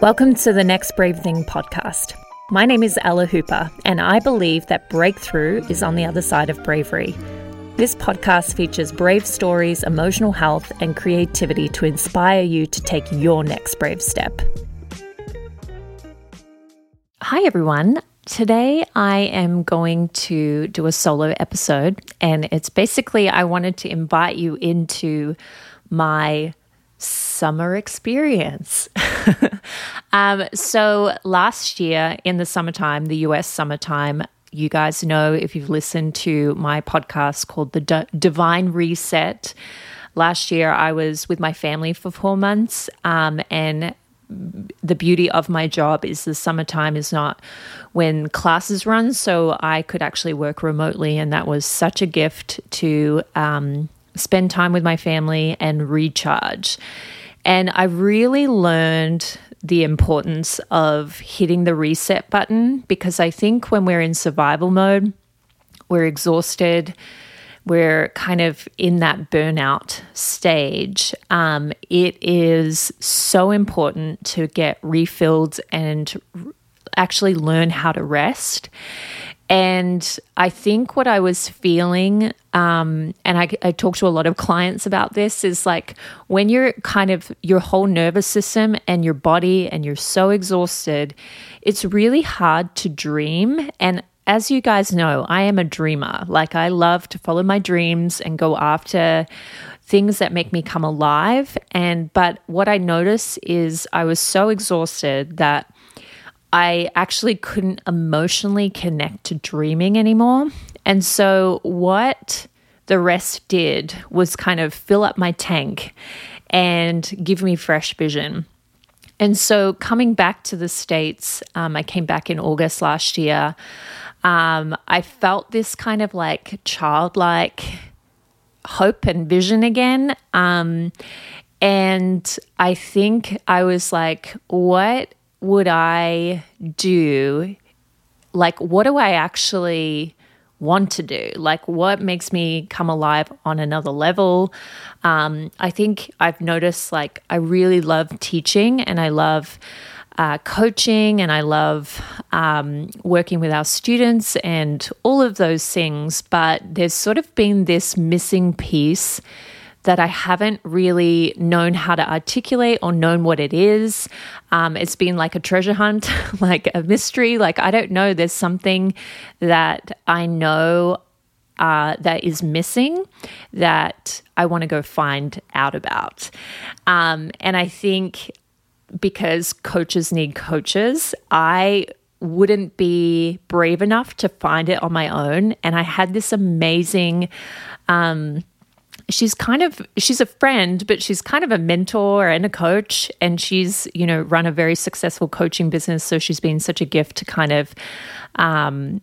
Welcome to the Next Brave Thing podcast. My name is Ella Hooper, and I believe that breakthrough is on the other side of bravery. This podcast features brave stories, emotional health, and creativity to inspire you to take your next brave step. Hi, everyone. Today, I am going to do a solo episode, and it's basically I wanted to invite you into my summer experience. um, so, last year in the summertime, the US summertime, you guys know if you've listened to my podcast called The D- Divine Reset. Last year, I was with my family for four months, um, and the beauty of my job is the summertime is not when classes run, so I could actually work remotely, and that was such a gift to um, spend time with my family and recharge. And I really learned the importance of hitting the reset button because I think when we're in survival mode, we're exhausted, we're kind of in that burnout stage. Um, it is so important to get refilled and actually learn how to rest. And I think what I was feeling, um, and I, I talk to a lot of clients about this, is like when you're kind of your whole nervous system and your body and you're so exhausted, it's really hard to dream. And as you guys know, I am a dreamer. Like I love to follow my dreams and go after things that make me come alive. And but what I notice is I was so exhausted that I actually couldn't emotionally connect to dreaming anymore. And so, what the rest did was kind of fill up my tank and give me fresh vision. And so, coming back to the States, um, I came back in August last year. Um, I felt this kind of like childlike hope and vision again. Um, and I think I was like, what would I do? Like, what do I actually want to do? Like, what makes me come alive on another level? Um, I think I've noticed, like, I really love teaching and I love. Uh, coaching and I love um, working with our students and all of those things. But there's sort of been this missing piece that I haven't really known how to articulate or known what it is. Um, it's been like a treasure hunt, like a mystery. Like, I don't know. There's something that I know uh, that is missing that I want to go find out about. Um, and I think because coaches need coaches, I wouldn't be brave enough to find it on my own. And I had this amazing. Um, she's kind of she's a friend but she's kind of a mentor and a coach. And she's you know run a very successful coaching business. So she's been such a gift to kind of um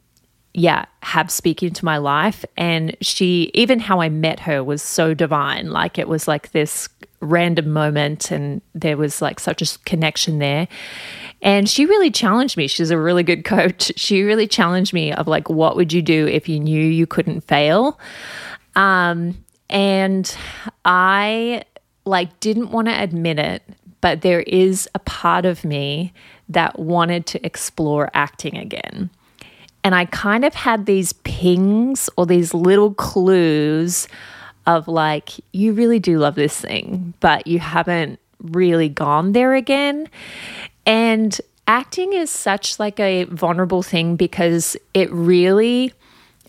yeah have speak into my life. And she even how i met her was so divine. Like it was like this random moment and there was like such a connection there. And she really challenged me. She's a really good coach. She really challenged me of like what would you do if you knew you couldn't fail? Um and I like didn't want to admit it, but there is a part of me that wanted to explore acting again. And I kind of had these pings or these little clues of like, you really do love this thing, but you haven't really gone there again. And acting is such like a vulnerable thing because it really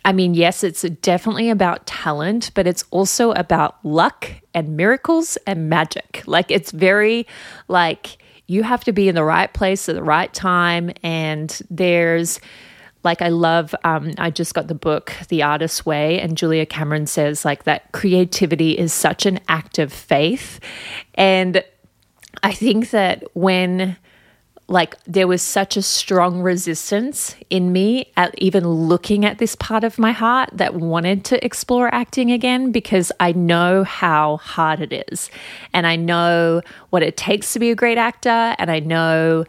I mean, yes, it's definitely about talent, but it's also about luck and miracles and magic. Like, it's very like you have to be in the right place at the right time. And there's, like, I love, um, I just got the book, The Artist's Way, and Julia Cameron says, like, that creativity is such an act of faith. And I think that when, like there was such a strong resistance in me at even looking at this part of my heart that wanted to explore acting again because I know how hard it is. And I know what it takes to be a great actor. And I know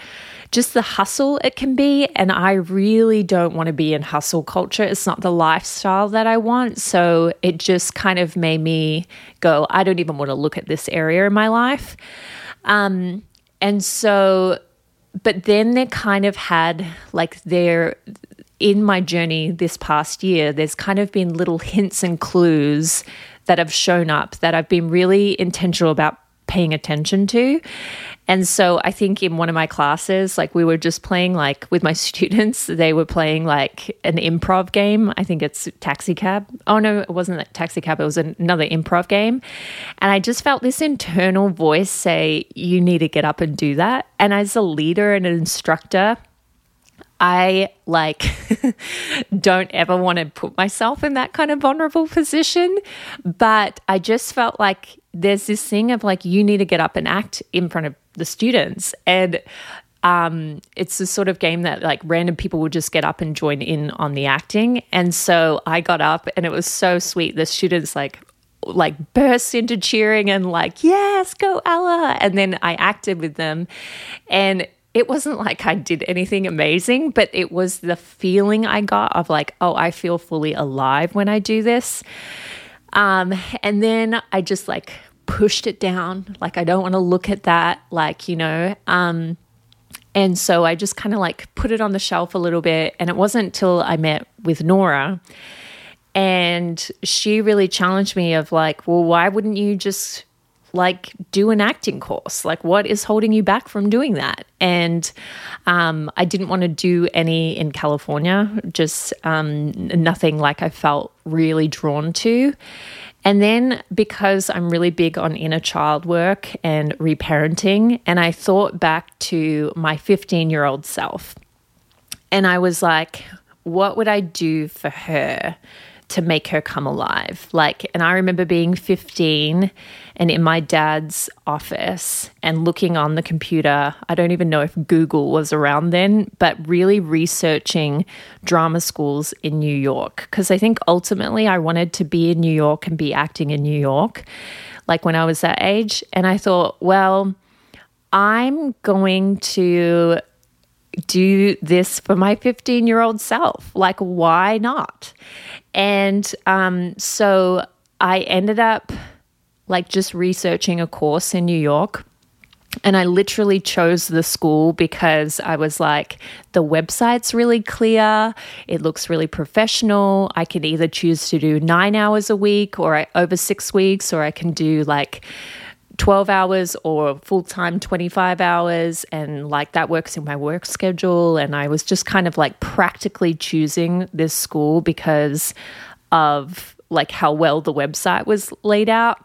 just the hustle it can be. And I really don't want to be in hustle culture. It's not the lifestyle that I want. So it just kind of made me go, I don't even want to look at this area in my life. Um, and so but then they kind of had like their in my journey this past year, there's kind of been little hints and clues that have shown up that I've been really intentional about paying attention to. And so I think in one of my classes, like we were just playing, like with my students, they were playing like an improv game. I think it's Taxi Cab. Oh, no, it wasn't that Taxi Cab. It was another improv game. And I just felt this internal voice say, you need to get up and do that. And as a leader and an instructor, I like don't ever want to put myself in that kind of vulnerable position. But I just felt like there's this thing of like, you need to get up and act in front of the students. And um, it's the sort of game that like random people would just get up and join in on the acting. And so I got up and it was so sweet. The students like like burst into cheering and like yes go ella and then i acted with them and it wasn't like I did anything amazing, but it was the feeling I got of like, oh, I feel fully alive when I do this. Um, and then I just like pushed it down. Like, I don't want to look at that. Like, you know, um, and so I just kind of like put it on the shelf a little bit. And it wasn't until I met with Nora and she really challenged me of like, well, why wouldn't you just like do an acting course? Like what is holding you back from doing that? And um, i didn't want to do any in california just um, nothing like i felt really drawn to. And then because i'm really big on inner child work and reparenting and i thought back to my 15 year old self and i was like what would i do for her to make her come alive. Like, and I remember being 15 and in my dad's office and looking on the computer. I don't even know if Google was around then, but really researching drama schools in New York. Because I think ultimately I wanted to be in New York and be acting in New York, like when I was that age. And I thought, well, I'm going to do this for my 15 year old self. Like, why not? And um, so I ended up like just researching a course in New York. And I literally chose the school because I was like, the website's really clear. It looks really professional. I can either choose to do nine hours a week or over six weeks, or I can do like 12 hours or full time 25 hours. And like that works in my work schedule. And I was just kind of like practically choosing this school because of like how well the website was laid out.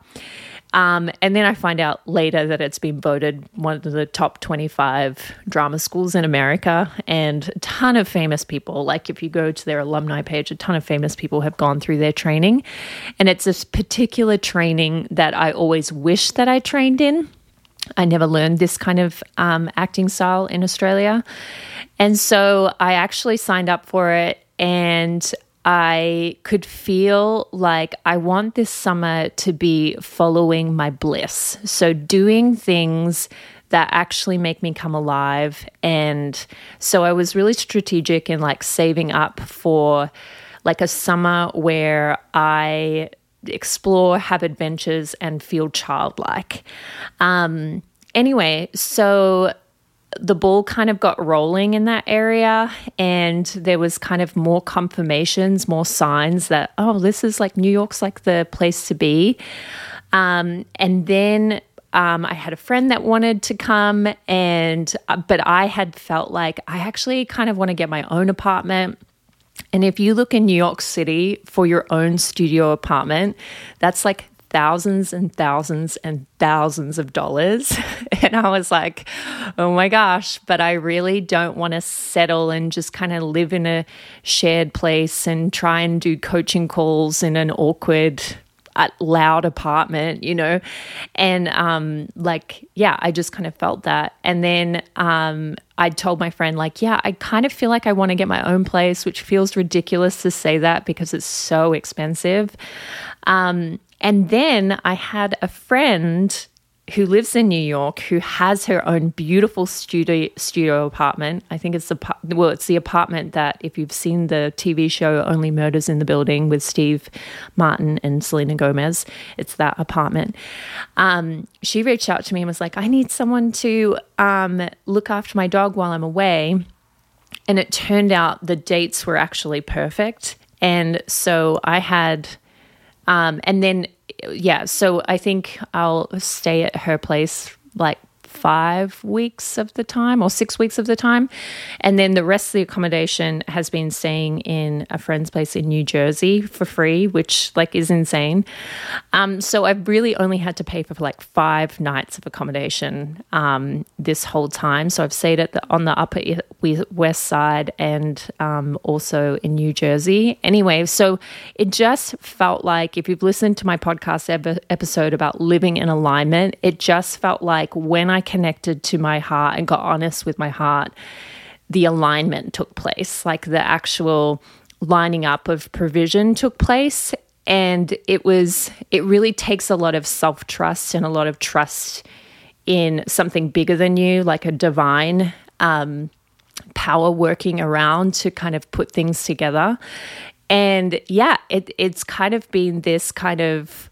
Um, and then I find out later that it's been voted one of the top 25 drama schools in America, and a ton of famous people. Like, if you go to their alumni page, a ton of famous people have gone through their training. And it's this particular training that I always wish that I trained in. I never learned this kind of um, acting style in Australia. And so I actually signed up for it and I could feel like I want this summer to be following my bliss. So, doing things that actually make me come alive. And so, I was really strategic in like saving up for like a summer where I explore, have adventures, and feel childlike. Um, anyway, so the ball kind of got rolling in that area and there was kind of more confirmations more signs that oh this is like new york's like the place to be. Um, and then um, i had a friend that wanted to come and uh, but i had felt like i actually kind of want to get my own apartment. And if you look in New York City for your own studio apartment, that's like thousands and thousands and thousands of dollars. And I was like, oh my gosh, but I really don't want to settle and just kind of live in a shared place and try and do coaching calls in an awkward, uh, loud apartment, you know? And um, like, yeah, I just kind of felt that. And then um, I told my friend, like, yeah, I kind of feel like I want to get my own place, which feels ridiculous to say that because it's so expensive. Um, and then I had a friend who lives in New York, who has her own beautiful studio studio apartment. I think it's the well, it's the apartment that if you've seen the TV show Only Murders in the Building with Steve Martin and Selena Gomez, it's that apartment. Um, she reached out to me and was like, "I need someone to um, look after my dog while I'm away." And it turned out the dates were actually perfect, and so I had. Um, and then yeah, so I think I'll stay at her place like five weeks of the time or six weeks of the time. And then the rest of the accommodation has been staying in a friend's place in New Jersey for free, which like is insane. Um, so I've really only had to pay for like five nights of accommodation um, this whole time. So I've stayed at the, on the upper west side and um, also in New Jersey. Anyway, so it just felt like if you've listened to my podcast episode about living in alignment, it just felt like when I connected to my heart and got honest with my heart, the alignment took place, like the actual lining up of provision took place. And it was, it really takes a lot of self trust and a lot of trust in something bigger than you, like a divine um, power working around to kind of put things together. And yeah, it, it's kind of been this kind of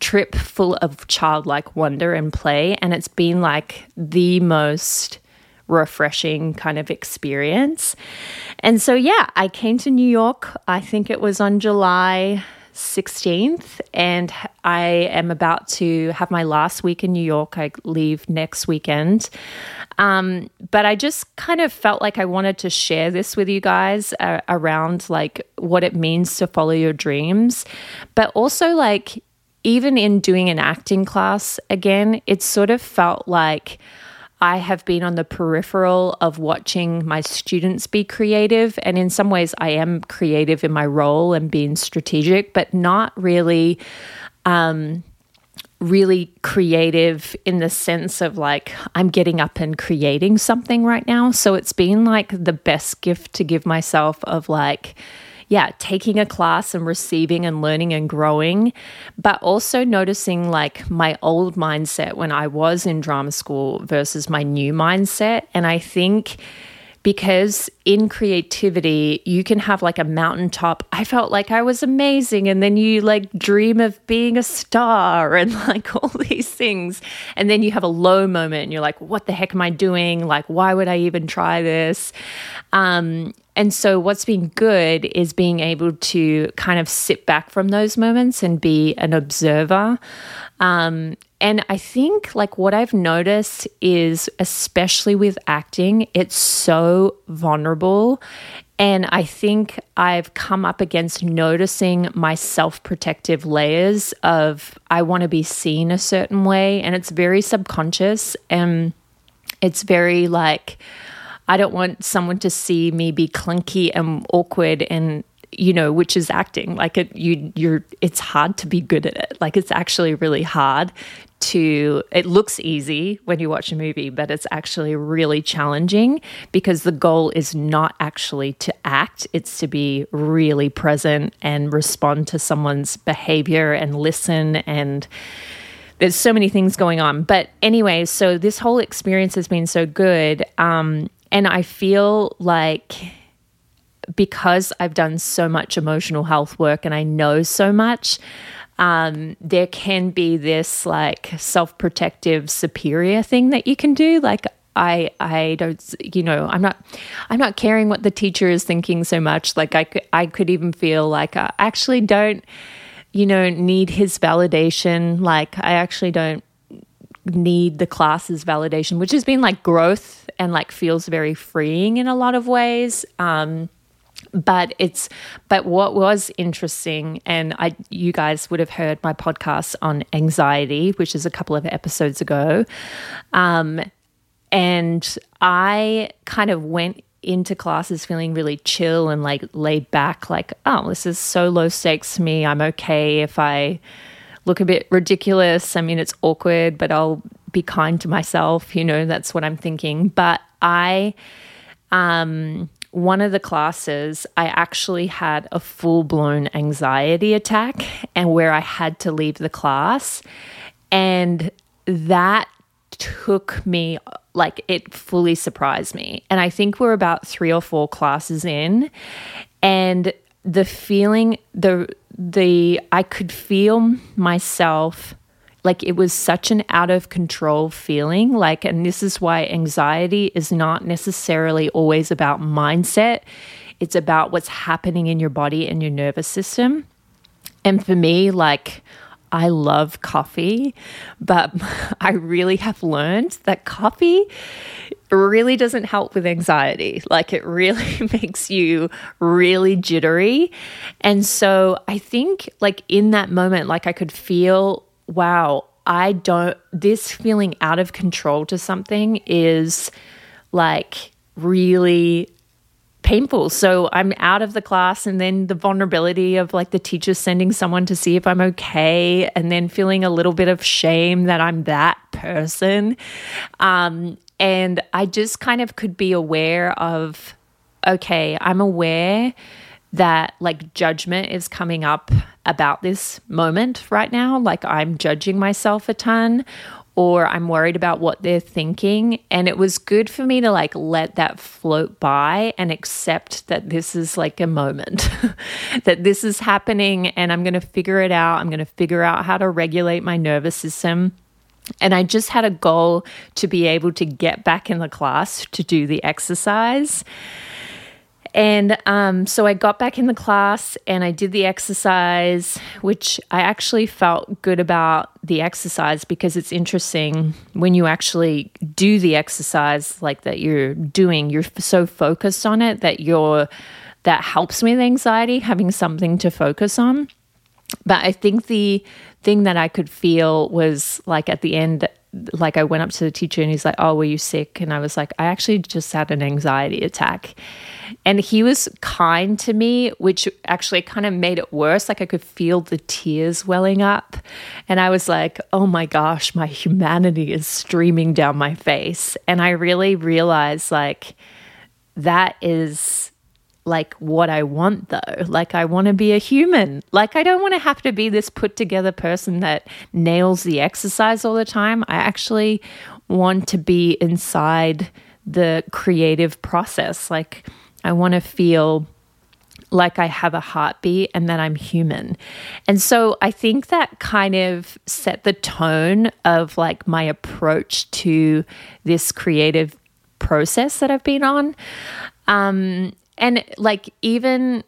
trip full of childlike wonder and play. And it's been like the most refreshing kind of experience. And so, yeah, I came to New York, I think it was on July 16th, and I am about to have my last week in New York. I leave next weekend. Um, but I just kind of felt like I wanted to share this with you guys uh, around like what it means to follow your dreams, but also like even in doing an acting class again, it sort of felt like I have been on the peripheral of watching my students be creative. And in some ways, I am creative in my role and being strategic, but not really. Um, really creative in the sense of like I'm getting up and creating something right now. So it's been like the best gift to give myself of like yeah, taking a class and receiving and learning and growing, but also noticing like my old mindset when I was in drama school versus my new mindset. And I think because in creativity, you can have like a mountaintop. I felt like I was amazing. And then you like dream of being a star and like all these things. And then you have a low moment and you're like, what the heck am I doing? Like, why would I even try this? Um, and so, what's been good is being able to kind of sit back from those moments and be an observer. Um, and I think, like, what I've noticed is, especially with acting, it's so vulnerable. And I think I've come up against noticing my self protective layers of I want to be seen a certain way. And it's very subconscious. And it's very like, I don't want someone to see me be clunky and awkward and you know which is acting. Like it you you're it's hard to be good at it. Like it's actually really hard to it looks easy when you watch a movie but it's actually really challenging because the goal is not actually to act. It's to be really present and respond to someone's behavior and listen and there's so many things going on. But anyway so this whole experience has been so good um and I feel like because I've done so much emotional health work and I know so much, um, there can be this like self protective superior thing that you can do. Like, I, I don't, you know, I'm not, I'm not caring what the teacher is thinking so much. Like, I could, I could even feel like I actually don't, you know, need his validation. Like, I actually don't need the class's validation, which has been like growth and like feels very freeing in a lot of ways. Um, but it's but what was interesting and i you guys would have heard my podcast on anxiety which is a couple of episodes ago um, and i kind of went into classes feeling really chill and like laid back like oh this is so low stakes to me i'm okay if i look a bit ridiculous. I mean, it's awkward, but I'll be kind to myself. You know, that's what I'm thinking. But I, um, one of the classes, I actually had a full blown anxiety attack and where I had to leave the class. And that took me like it fully surprised me. And I think we're about 3 or 4 classes in and the feeling the the I could feel myself like it was such an out of control feeling like and this is why anxiety is not necessarily always about mindset it's about what's happening in your body and your nervous system and for me like I love coffee, but I really have learned that coffee really doesn't help with anxiety. Like it really makes you really jittery. And so I think, like, in that moment, like I could feel, wow, I don't, this feeling out of control to something is like really painful. So I'm out of the class, and then the vulnerability of like the teacher sending someone to see if I'm okay, and then feeling a little bit of shame that I'm that person. Um, and I just kind of could be aware of, okay, I'm aware that like judgment is coming up about this moment right now. Like I'm judging myself a ton or I'm worried about what they're thinking. And it was good for me to like let that float by and accept that this is like a moment, that this is happening and I'm going to figure it out. I'm going to figure out how to regulate my nervous system. And I just had a goal to be able to get back in the class to do the exercise. And um, so I got back in the class and I did the exercise, which I actually felt good about the exercise because it's interesting when you actually do the exercise like that you're doing, you're so focused on it that you're that helps with anxiety, having something to focus on. But I think the thing that I could feel was like at the end, like I went up to the teacher and he's like, Oh, were you sick? And I was like, I actually just had an anxiety attack. And he was kind to me, which actually kind of made it worse. Like I could feel the tears welling up. And I was like, oh my gosh, my humanity is streaming down my face. And I really realized, like, that is like what I want though. Like I want to be a human. Like I don't want to have to be this put together person that nails the exercise all the time. I actually want to be inside the creative process. Like I want to feel like I have a heartbeat and that I'm human. And so I think that kind of set the tone of like my approach to this creative process that I've been on. Um, and like, even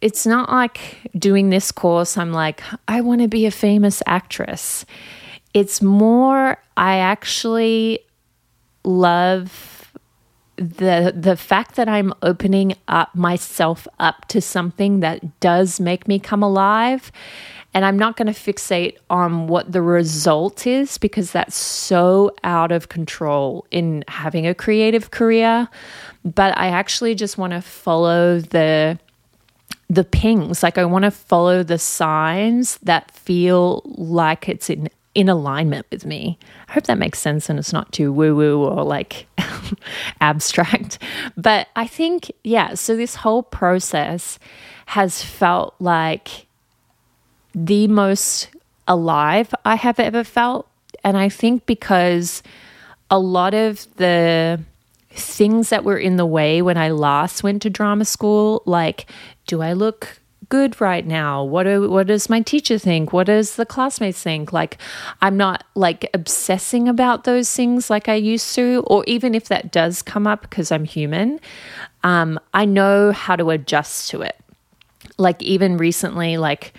it's not like doing this course, I'm like, I want to be a famous actress. It's more, I actually love the the fact that I'm opening up myself up to something that does make me come alive and I'm not going to fixate on what the result is because that's so out of control in having a creative career but I actually just want to follow the the pings like I want to follow the signs that feel like it's in in alignment with me. I hope that makes sense and it's not too woo woo or like abstract. But I think, yeah, so this whole process has felt like the most alive I have ever felt. And I think because a lot of the things that were in the way when I last went to drama school, like, do I look good right now? What do, what does my teacher think? What does the classmates think? Like I'm not like obsessing about those things like I used to or even if that does come up because I'm human, um, I know how to adjust to it. Like even recently like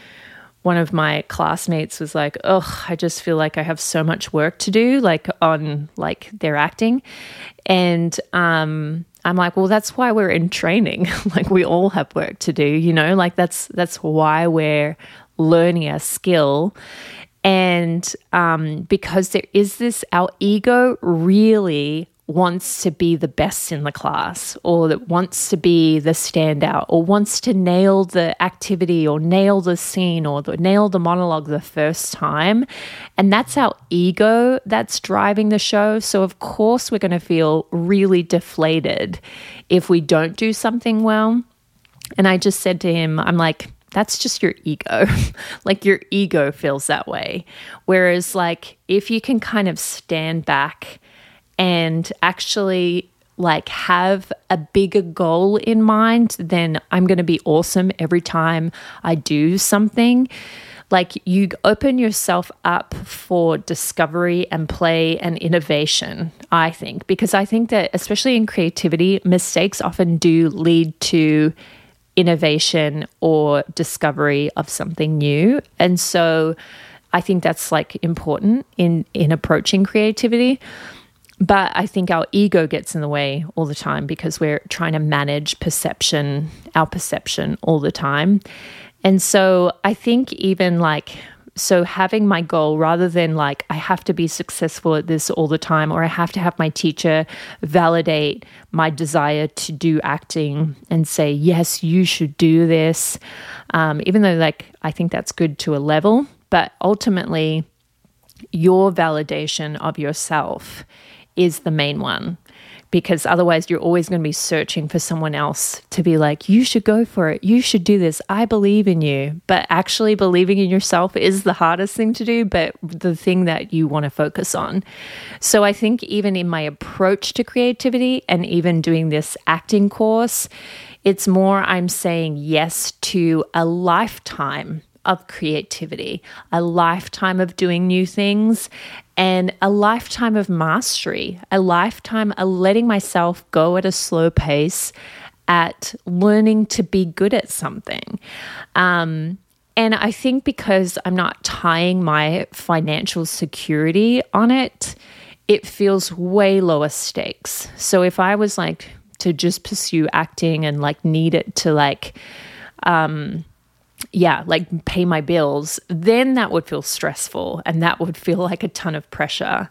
one of my classmates was like, "Oh, I just feel like I have so much work to do like on like their acting." And um I'm like, well, that's why we're in training. like we all have work to do, you know, like that's that's why we're learning a skill. And um, because there is this, our ego really wants to be the best in the class or that wants to be the standout or wants to nail the activity or nail the scene or the, nail the monologue the first time. And that's our ego that's driving the show. So, of course, we're going to feel really deflated if we don't do something well. And I just said to him, I'm like, that's just your ego. like your ego feels that way. Whereas, like, if you can kind of stand back and actually like have a bigger goal in mind, then I'm going to be awesome every time I do something. Like you open yourself up for discovery and play and innovation, I think, because I think that, especially in creativity, mistakes often do lead to innovation or discovery of something new. And so I think that's like important in in approaching creativity. But I think our ego gets in the way all the time because we're trying to manage perception, our perception all the time. And so I think even like so having my goal rather than like I have to be successful at this all the time or I have to have my teacher validate my desire to do acting and say yes you should do this um, even though like I think that's good to a level but ultimately your validation of yourself is the main one because otherwise you're always going to be searching for someone else to be like, you should go for it. You should do this. I believe in you. But actually, believing in yourself is the hardest thing to do, but the thing that you want to focus on. So I think even in my approach to creativity and even doing this acting course, it's more I'm saying yes to a lifetime of creativity, a lifetime of doing new things, and a lifetime of mastery, a lifetime of letting myself go at a slow pace at learning to be good at something. Um, and I think because I'm not tying my financial security on it, it feels way lower stakes. So if I was like to just pursue acting and like need it to like, um, yeah, like pay my bills, then that would feel stressful and that would feel like a ton of pressure.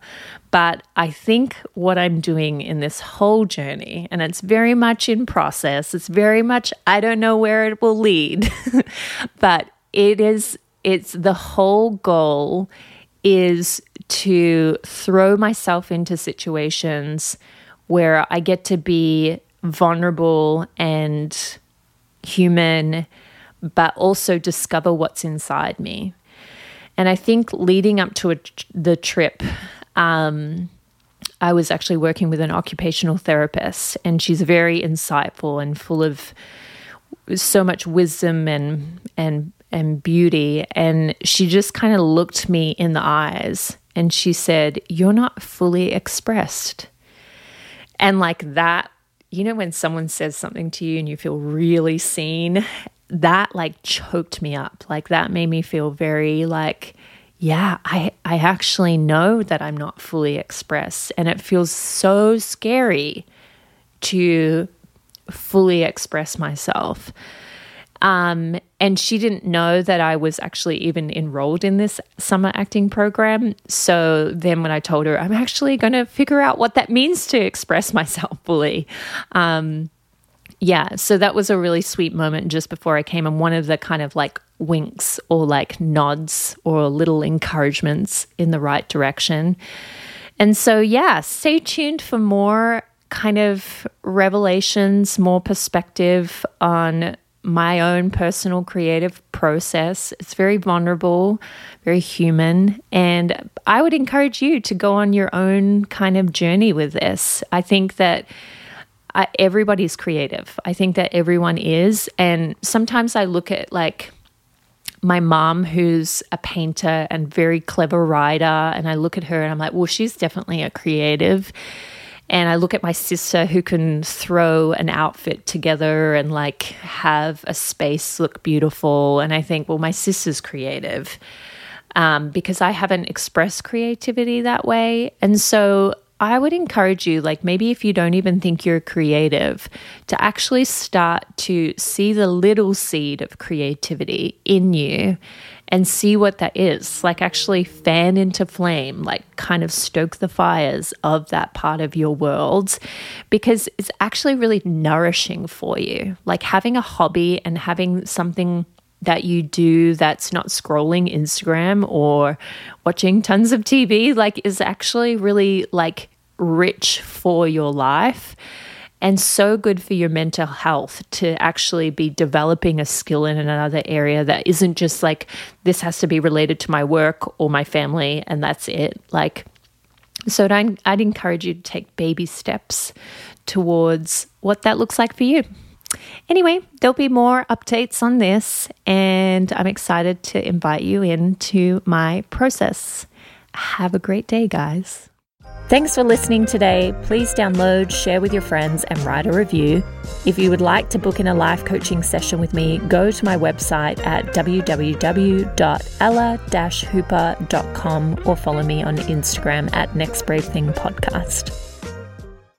But I think what I'm doing in this whole journey, and it's very much in process, it's very much, I don't know where it will lead, but it is, it's the whole goal is to throw myself into situations where I get to be vulnerable and human but also discover what's inside me. And I think leading up to a, the trip, um, I was actually working with an occupational therapist, and she's very insightful and full of so much wisdom and and and beauty. And she just kind of looked me in the eyes and she said, "You're not fully expressed." And like that, you know, when someone says something to you and you feel really seen that like choked me up. Like that made me feel very like, yeah, I, I actually know that I'm not fully expressed. And it feels so scary to fully express myself. Um, and she didn't know that I was actually even enrolled in this summer acting program. So then, when I told her, I'm actually going to figure out what that means to express myself fully, um, yeah, so that was a really sweet moment just before I came, and one of the kind of like winks or like nods or little encouragements in the right direction. And so, yeah, stay tuned for more kind of revelations, more perspective on my own personal creative process. It's very vulnerable, very human. And I would encourage you to go on your own kind of journey with this. I think that I, everybody's creative. I think that everyone is. And sometimes I look at like my mom, who's a painter and very clever writer, and I look at her and I'm like, well, she's definitely a creative. And I look at my sister who can throw an outfit together and like have a space look beautiful. And I think, well, my sister's creative um, because I haven't expressed creativity that way. And so I would encourage you, like maybe if you don't even think you're creative, to actually start to see the little seed of creativity in you and see what that is. Like actually fan into flame, like kind of stoke the fires of that part of your world because it's actually really nourishing for you. Like having a hobby and having something that you do that's not scrolling Instagram or watching tons of TV like is actually really like rich for your life. and so good for your mental health to actually be developing a skill in another area that isn't just like this has to be related to my work or my family and that's it. Like, so I'd, I'd encourage you to take baby steps towards what that looks like for you. Anyway, there'll be more updates on this, and I'm excited to invite you into my process. Have a great day, guys. Thanks for listening today. Please download, share with your friends, and write a review. If you would like to book in a life coaching session with me, go to my website at www.ella-hooper.com or follow me on Instagram at Next Brave Thing Podcast.